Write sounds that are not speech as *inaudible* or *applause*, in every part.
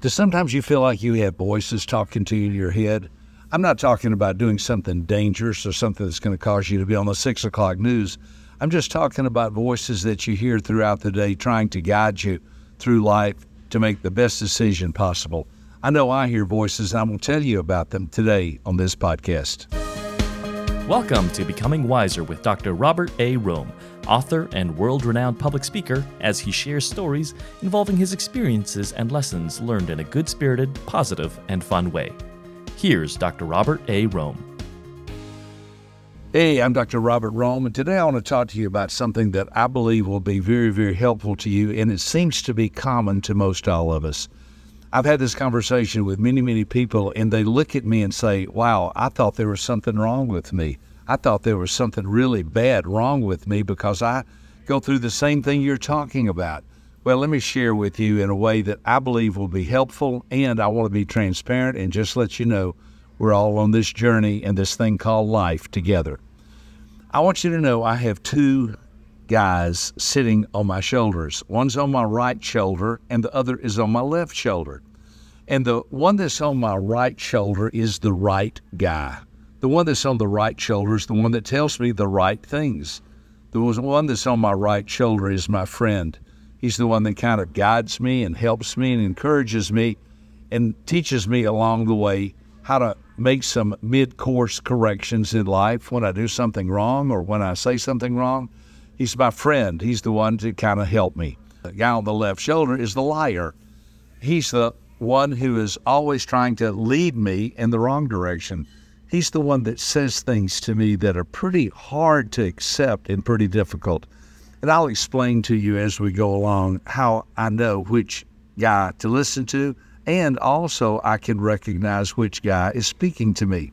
Does sometimes you feel like you have voices talking to you in your head? I'm not talking about doing something dangerous or something that's going to cause you to be on the six o'clock news. I'm just talking about voices that you hear throughout the day trying to guide you through life to make the best decision possible. I know I hear voices, and I'm going to tell you about them today on this podcast. Welcome to Becoming Wiser with Dr. Robert A. Rohm author and world renowned public speaker, as he shares stories involving his experiences and lessons learned in a good spirited, positive, and fun way. Here's Dr. Robert A. Rohm. Hey, I'm Dr. Robert Rohm, and today I want to talk to you about something that I believe will be very, very helpful to you, and it seems to be common to most all of us. I've had this conversation with many, many people, and they look at me and say, Wow, I thought there was something wrong with me. I thought there was something really bad wrong with me because I go through the same thing you're talking about. Well, let me share with you in a way that I believe will be helpful, and I want to be transparent and just let you know we're all on this journey and this thing called life together. I want you to know I have two guys sitting on my shoulders. One's on my right shoulder, and the other is on my left shoulder. And the one that's on my right shoulder is the right guy. The one that's on the right shoulder is the one that tells me the right things. The one that's on my right shoulder is my friend. He's the one that kind of guides me and helps me and encourages me and teaches me along the way how to make some mid course corrections in life when I do something wrong or when I say something wrong. He's my friend. He's the one to kind of help me. The guy on the left shoulder is the liar. He's the one who is always trying to lead me in the wrong direction he's the one that says things to me that are pretty hard to accept and pretty difficult. And I'll explain to you as we go along how I know which guy to listen to, and also I can recognize which guy is speaking to me.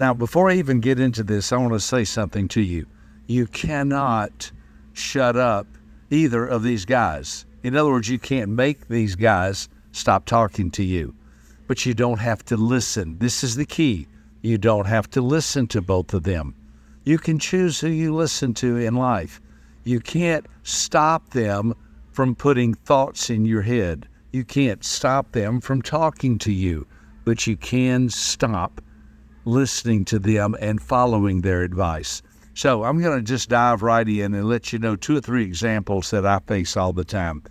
Now, before I even get into this, I want to say something to you. You cannot shut up either of these guys. In other words, you can't make these guys stop talking to you, but you don't have to listen. This is the key. You don't have to listen to both of them. You can choose who you listen to in life. You can't stop them from putting thoughts in your head. You can't stop them from talking to you, but you can stop listening to them and following their advice. So I'm going to just dive right in and let you know two or three examples that I face all the time.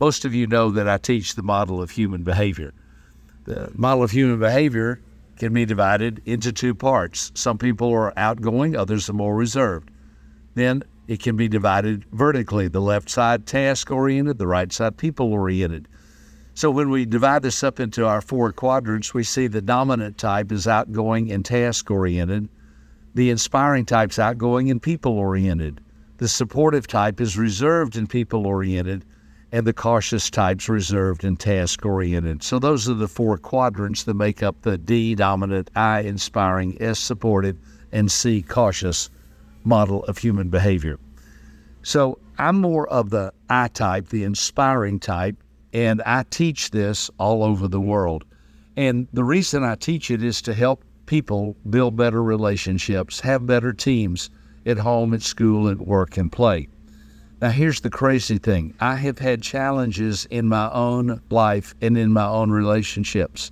Most of you know that I teach the model of human behavior. The model of human behavior can be divided into two parts. Some people are outgoing, others are more reserved. Then it can be divided vertically the left side task oriented, the right side people oriented. So when we divide this up into our four quadrants, we see the dominant type is outgoing and task oriented. The inspiring type is outgoing and people oriented. The supportive type is reserved and people oriented and the cautious types reserved and task oriented. So those are the four quadrants that make up the D dominant, I inspiring, S supportive, and C cautious model of human behavior. So I'm more of the I type, the inspiring type, and I teach this all over the world. And the reason I teach it is to help people build better relationships, have better teams at home, at school, at work, and play. Now, here's the crazy thing I have had challenges in my own life and in my own relationships.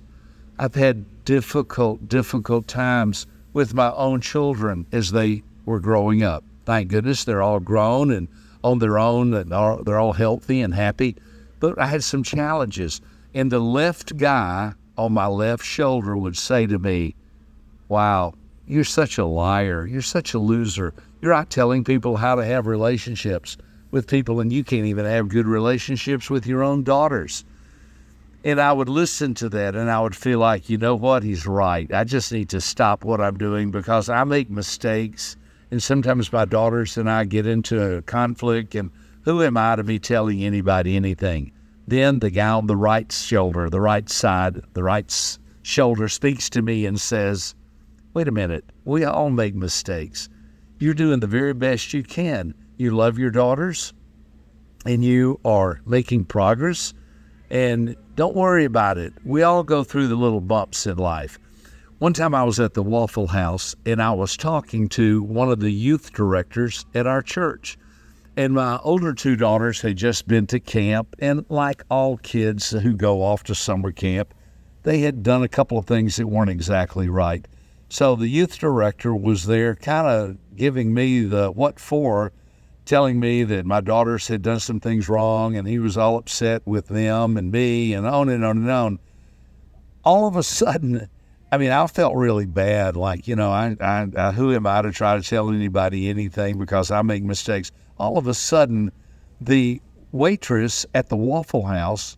I've had difficult, difficult times with my own children as they were growing up. Thank goodness they're all grown and on their own, and they're all healthy and happy. But I had some challenges. And the left guy on my left shoulder would say to me, Wow, you're such a liar. You're such a loser. You're not telling people how to have relationships with people, and you can't even have good relationships with your own daughters. And I would listen to that and I would feel like, you know what, he's right. I just need to stop what I'm doing because I make mistakes. And sometimes my daughters and I get into a conflict, and who am I to be telling anybody anything? Then the guy on the right shoulder, the right side, the right shoulder speaks to me and says, Wait a minute, we all make mistakes. You're doing the very best you can you love your daughters and you are making progress. And don't worry about it. We all go through the little bumps in life. One time I was at the Waffle House and I was talking to one of the youth directors at our church. And my older two daughters had just been to camp. And like all kids who go off to summer camp, they had done a couple of things that weren't exactly right. So the youth director was there kind of giving me the what for, telling me that my daughters had done some things wrong and he was all upset with them and me and on and on and on. All of a sudden, I mean, I felt really bad. Like, you know, I, I, I, who am I to try to tell anybody anything because I make mistakes? All of a sudden, the waitress at the Waffle House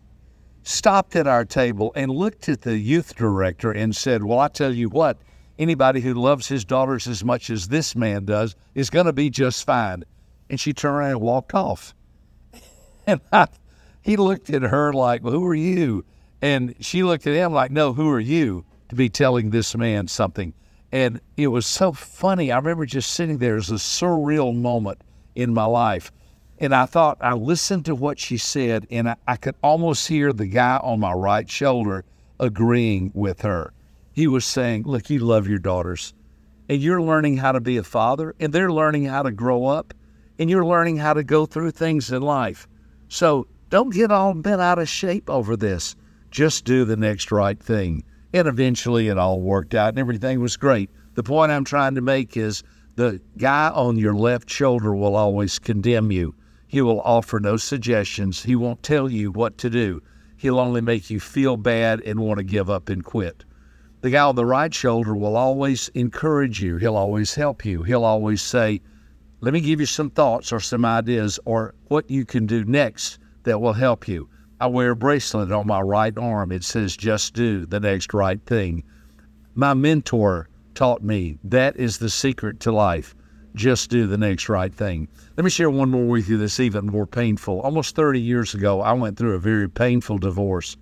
stopped at our table and looked at the youth director and said, Well, I tell you what, anybody who loves his daughters as much as this man does is going to be just fine. And she turned around and walked off. *laughs* And I, he looked at her like, well, Who are you? And she looked at him like, No, who are you to be telling this man something? And it was so funny. I remember just sitting there as a surreal moment in my life. And I thought, I listened to what she said, and I, I could almost hear the guy on my right shoulder agreeing with her. He was saying, Look, you love your daughters, and you're learning how to be a father, and they're learning how to grow up, and you're learning how to go through things in life. So don't get all bent out of shape over this. Just do the next right thing. And eventually it all worked out and everything was great. The point I'm trying to make is the guy on your left shoulder will always condemn you. He will offer no suggestions. He won't tell you what to do. He'll only make you feel bad and want to give up and quit. The guy on the right shoulder will always encourage you. He'll always help you. He'll always say, Let me give you some thoughts or some ideas or what you can do next that will help you. I wear a bracelet on my right arm. It says, Just do the next right thing. My mentor taught me that is the secret to life. Just do the next right thing. Let me share one more with you that's even more painful. Almost 30 years ago, I went through a very painful divorce.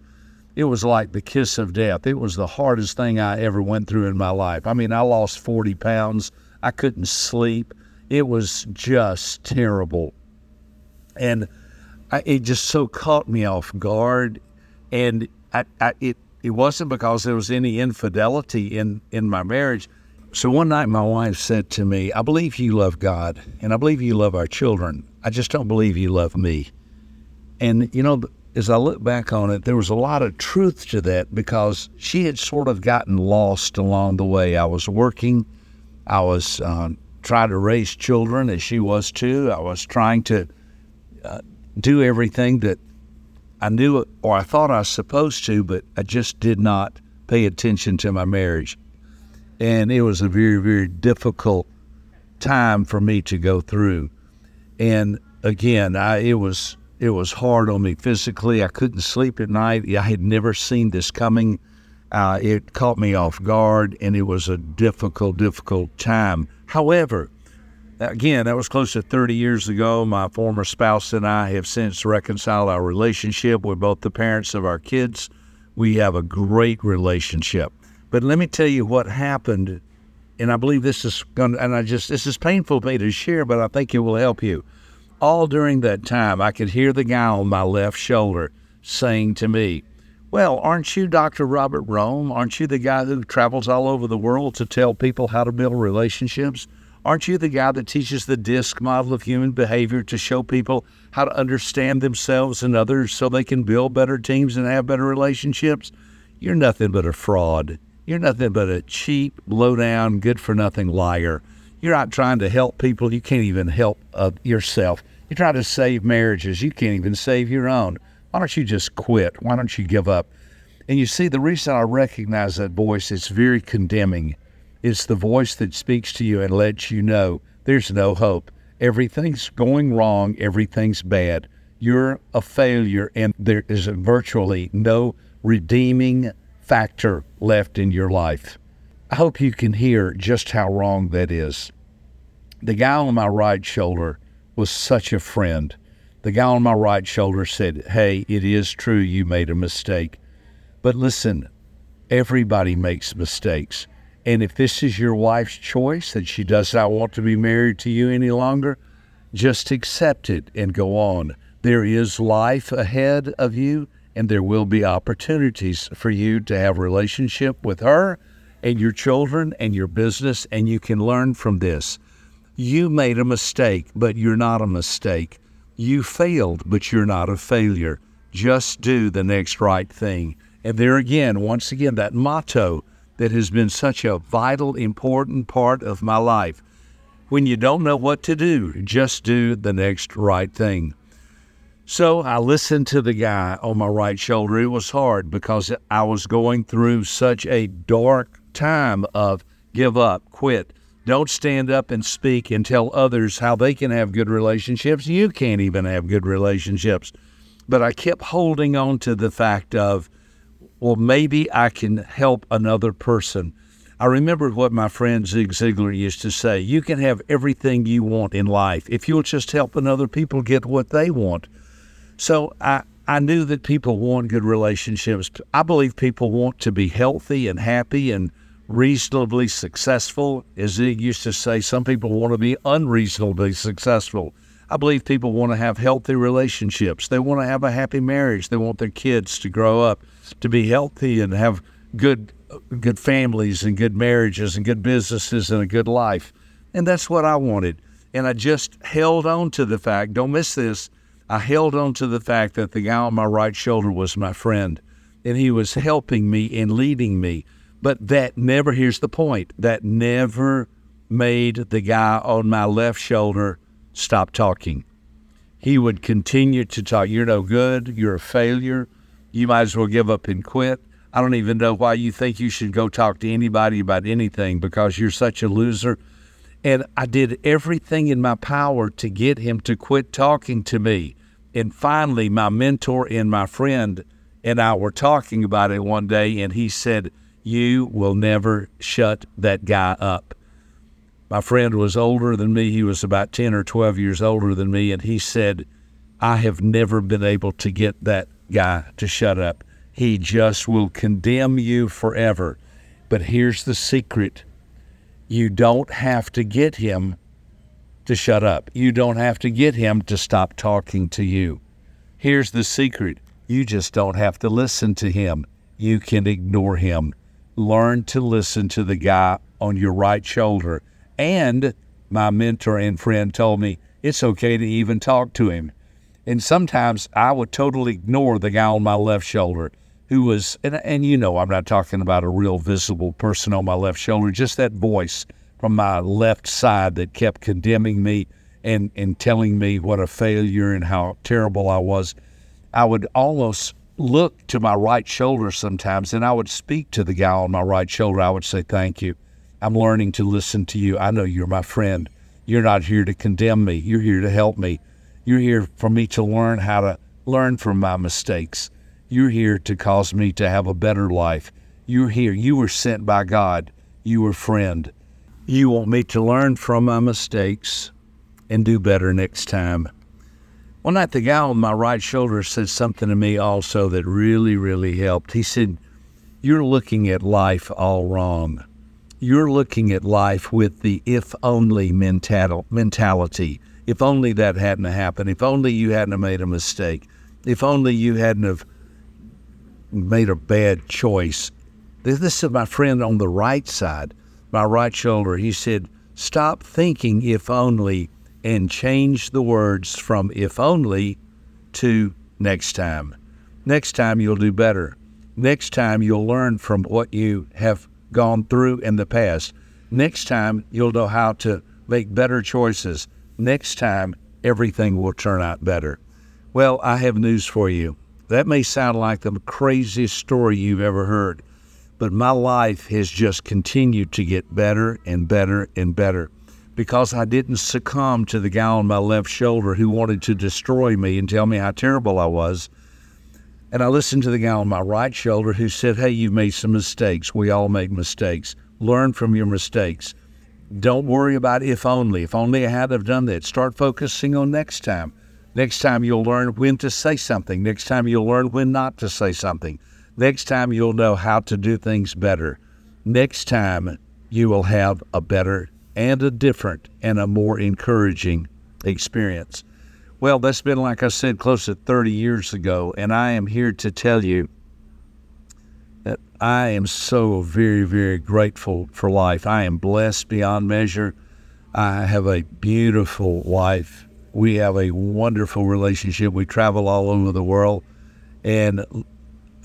It was like the kiss of death. It was the hardest thing I ever went through in my life. I mean, I lost 40 pounds. I couldn't sleep. It was just terrible. And I, it just so caught me off guard. And I, I, it, it wasn't because there was any infidelity in, in my marriage so one night, my wife said to me, I believe you love God and I believe you love our children. I just don't believe you love me. And, you know, as I look back on it, there was a lot of truth to that because she had sort of gotten lost along the way. I was working, I was uh, trying to raise children as she was too. I was trying to uh, do everything that I knew or I thought I was supposed to, but I just did not pay attention to my marriage. And it was a very very difficult time for me to go through. And again I, it was it was hard on me physically. I couldn't sleep at night. I had never seen this coming uh, it caught me off guard and it was a difficult difficult time however again that was close to 30 years ago my former spouse and i have since reconciled our relationship with both the parents of our kids we have a great relationship but let me tell you what happened, and I believe this is going. And I just this is painful for me to share, but I think it will help you. All during that time, I could hear the guy on my left shoulder saying to me, "Well, aren't you Dr. Robert Rohm? Aren't you the guy who travels all over the world to tell people how to build relationships?" Aren't you the guy that teaches the DISC model of human behavior to show people how to understand themselves and others so they can build better teams and have better relationships? You're nothing but a fraud. You're nothing but a cheap, low down, good for nothing liar. You're not trying to help people. You can't even help uh, yourself. You're trying to save marriages. You can't even save your own. Why don't you just quit? Why don't you give up? And you see, the reason I recognize that voice, it's very condemning. It's the voice that speaks to you and lets you know there's no hope. Everything's going wrong. Everything's bad. You're a failure, and there is virtually no redeeming factor left in your life. I hope you can hear just how wrong that is. The guy on my right shoulder was such a friend. The guy on my right shoulder said, Hey, it is true you made a mistake. But listen, everybody makes mistakes. And if this is your wife's choice that she does not want to be married to you any longer, just accept it and go on. There is life ahead of you and there will be opportunities for you to have relationship with her and your children and your business and you can learn from this You made a mistake, but you're not a mistake. You failed, but you're not a failure. Just do the next right thing. And there again, once again, that motto that has been such a vital, important part of my life. When you don't know what to do, just do the next right thing. So I listened to the guy on my right shoulder. It was hard because I was going through such a dark time of give up, quit. Don't stand up and speak and tell others how they can have good relationships. You can't even have good relationships. But I kept holding on to the fact of, well, maybe I can help another person. I remember what my friend Zig Ziglar used to say you can have everything you want in life if you'll just help another people get what they want. So I, I knew that people want good relationships. I believe people want to be healthy and happy and reasonably successful. As he used to say, some people want to be unreasonably successful. I believe people want to have healthy relationships. They want to have a happy marriage. They want their kids to grow up to be healthy and have good good families and good marriages and good businesses and a good life. And that's what I wanted. And I just held on to the fact, don't miss this, I held on to the fact that the guy on my right shoulder was my friend and he was helping me and leading me. But that never, here's the point, that never made the guy on my left shoulder stop talking. He would continue to talk. You're no good. You're a failure. You might as well give up and quit. I don't even know why you think you should go talk to anybody about anything because you're such a loser. And I did everything in my power to get him to quit talking to me. And finally, my mentor and my friend and I were talking about it one day, and he said, you will never shut that guy up. My friend was older than me. He was about 10 or 12 years older than me. And he said, I have never been able to get that guy to shut up. He just will condemn you forever. But here's the secret you don't have to get him to shut up, you don't have to get him to stop talking to you. Here's the secret you just don't have to listen to him, you can ignore him learn to listen to the guy on your right shoulder. And my mentor and friend told me it's okay to even talk to him. And sometimes I would totally ignore the guy on my left shoulder who was, and, and you know, I'm not talking about a real visible person on my left shoulder, just that voice from my left side that kept condemning me and, and telling me what a failure and how terrible I was. I would almost look to my right shoulder sometimes and I would speak to the guy on my right shoulder. I would say, Thank you. I'm learning to listen to you. I know you're my friend. You're not here to condemn me. You're here to help me. You're here for me to learn how to learn from my mistakes. You're here to cause me to have a better life. You're here. You were sent by God. You were friend. You want me to learn from my mistakes and do better next time. One night, the guy on my right shoulder said something to me also that really, really helped. He said, You're looking at life all wrong. You're looking at life with the if only mentality. If only that hadn't happened. If only you hadn't made a mistake. If only you hadn't have made a bad choice. This is my friend on the right side, my right shoulder. He said, Stop thinking if only and change the words from if only to next time. Next time you'll do better. Next time you'll learn from what you have gone through in the past. Next time you'll know how to make better choices. Next time everything will turn out better. Well, I have news for you. That may sound like the craziest story you've ever heard, but my life has just continued to get better and better and better because I didn't succumb to the guy on my left shoulder who wanted to destroy me and tell me how terrible I was. And I listened to the guy on my right shoulder who said, Hey, you've made some mistakes. We all make mistakes. Learn from your mistakes. Don't worry about if only. If only I had have done that. Start focusing on next time. Next time you'll learn when to say something. Next time you'll learn when not to say something. Next time you'll know how to do things better. Next time you will have a better and a different and a more encouraging experience. Well, that's been, like I said, close to 30 years ago, and I am here to tell you that I am so very, very grateful for life. I am blessed beyond measure. I have a beautiful wife. We have a wonderful relationship. We travel all over the world. And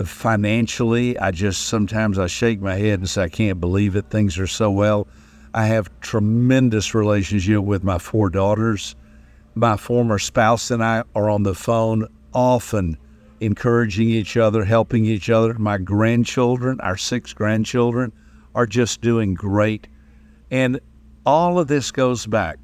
financially, I just sometimes I shake my head and say, I can't believe it. Things are so well. I have tremendous relationship with my four daughters. My former spouse and I are on the phone often, encouraging each other, helping each other. My grandchildren, our six grandchildren, are just doing great. And all of this goes back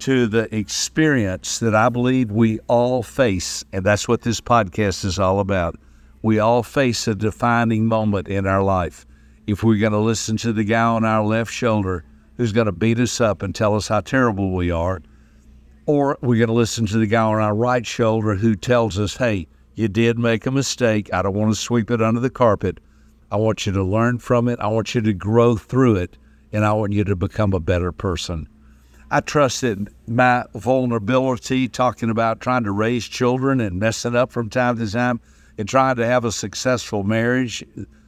to the experience that I believe we all face, and that's what this podcast is all about. We all face a defining moment in our life. If we're going to listen to the guy on our left shoulder who's going to beat us up and tell us how terrible we are, or we're going to listen to the guy on our right shoulder who tells us, hey, you did make a mistake. I don't want to sweep it under the carpet. I want you to learn from it. I want you to grow through it and I want you to become a better person. I trust that my vulnerability, talking about trying to raise children and messing up from time to time, and trying to have a successful marriage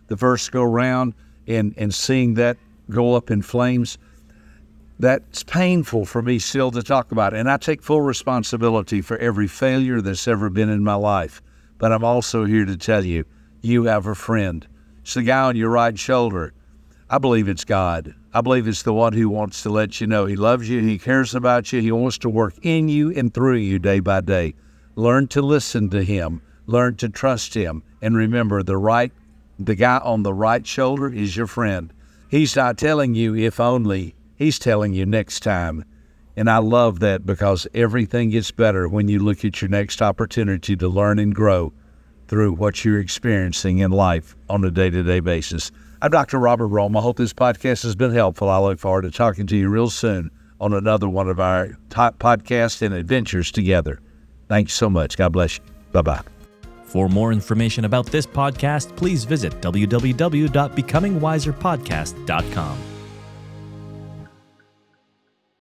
the first go round, and, and seeing that go up in flames, that's painful for me still to talk about. And I take full responsibility for every failure that's ever been in my life. But I'm also here to tell you, you have a friend. It's the guy on your right shoulder. I believe it's God. I believe it's the one who wants to let you know He loves you, He cares about you, He wants to work in you and through you day by day. Learn to listen to Him, learn to trust Him, and remember the right, the guy on the right shoulder is your friend. He's not telling you if only, He's telling you next time. And I love that because everything gets better when you look at your next opportunity to learn and grow through what you're experiencing in life on a day to day basis. I'm Dr. Robert Rohm. I hope this podcast has been helpful. I look forward to talking to you real soon on another one of our top podcasts and adventures together. Thanks so much. God bless you. Bye bye. For more information about this podcast, please visit www.becomingwiserpodcast.com.